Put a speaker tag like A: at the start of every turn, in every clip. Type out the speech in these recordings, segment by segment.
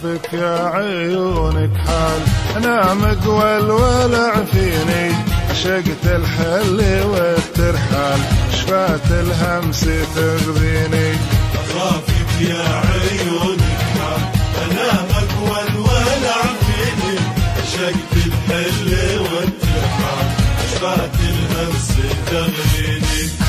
A: اخافك يا عيونك حال. أنا مقوى الولع فيني عشقت الحل والترحال. شفات الهمس تغذيني.
B: اخافك يا عيونك حال. أنا مقوى الولع فيني عشقت الحل والترحال. شفات الهمس تغذيني.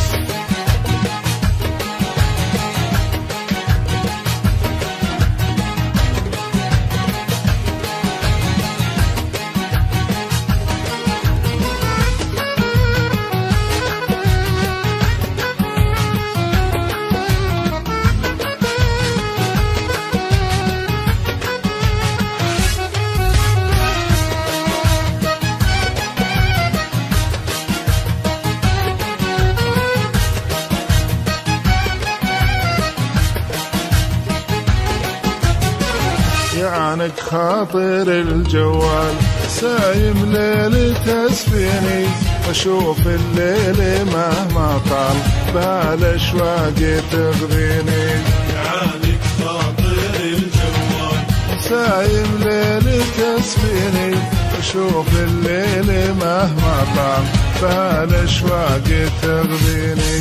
A: يعانك خاطر الجوال. سايم ليل تسفيني أشوف الليل مهما طال. بهالاشواق تغذيني
B: يعانك خاطر الجوال.
A: سايم ليل تسفيني أشوف الليل مهما طال. بهالاشواق تغذيني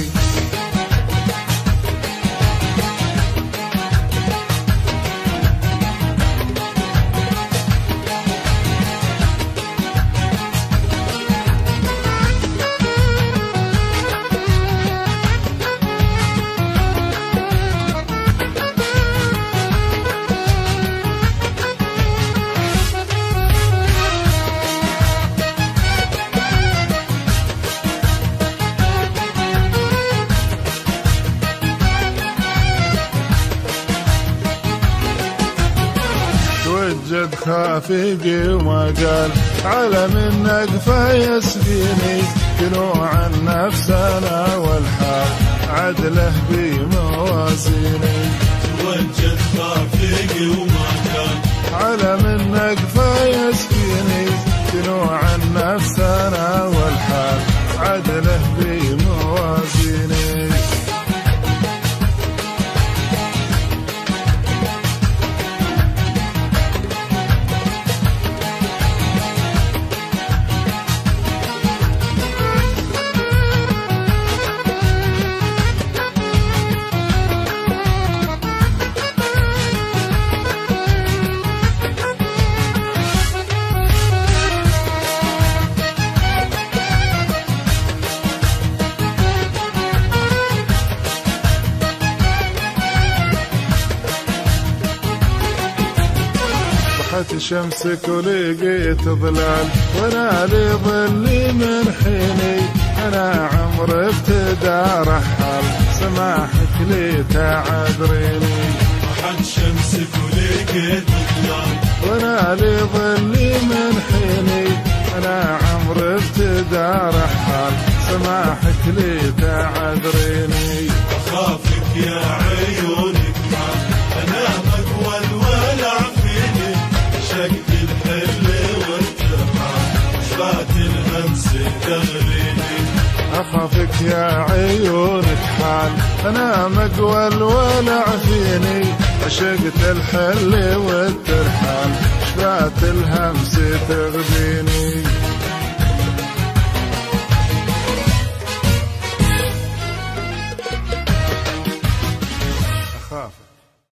A: خافقي وما قال على منك فيسقيني دنوع النفس أنا والحال عدله بموازيني.
B: توجد خافقي وما كان
A: على منك فيسقيني دنوع النفس طاحت شمسك ولقيت ظلال وأنا لي ظلي من حيني. أنا عمري ابتدى رحال سماحك لي تعذريني.
B: طاحت شمسك ولقيت ظلال.
A: وأنا لي ظلي من حيني. أنا عمري ابتدى رحال سماحك لي تعذريني.
B: أخافك يا عيونك
A: أخافك يا عيونك حال أنا مقوى الولع فيني عشقت الحل والترحال شفات الهمس تغذيني.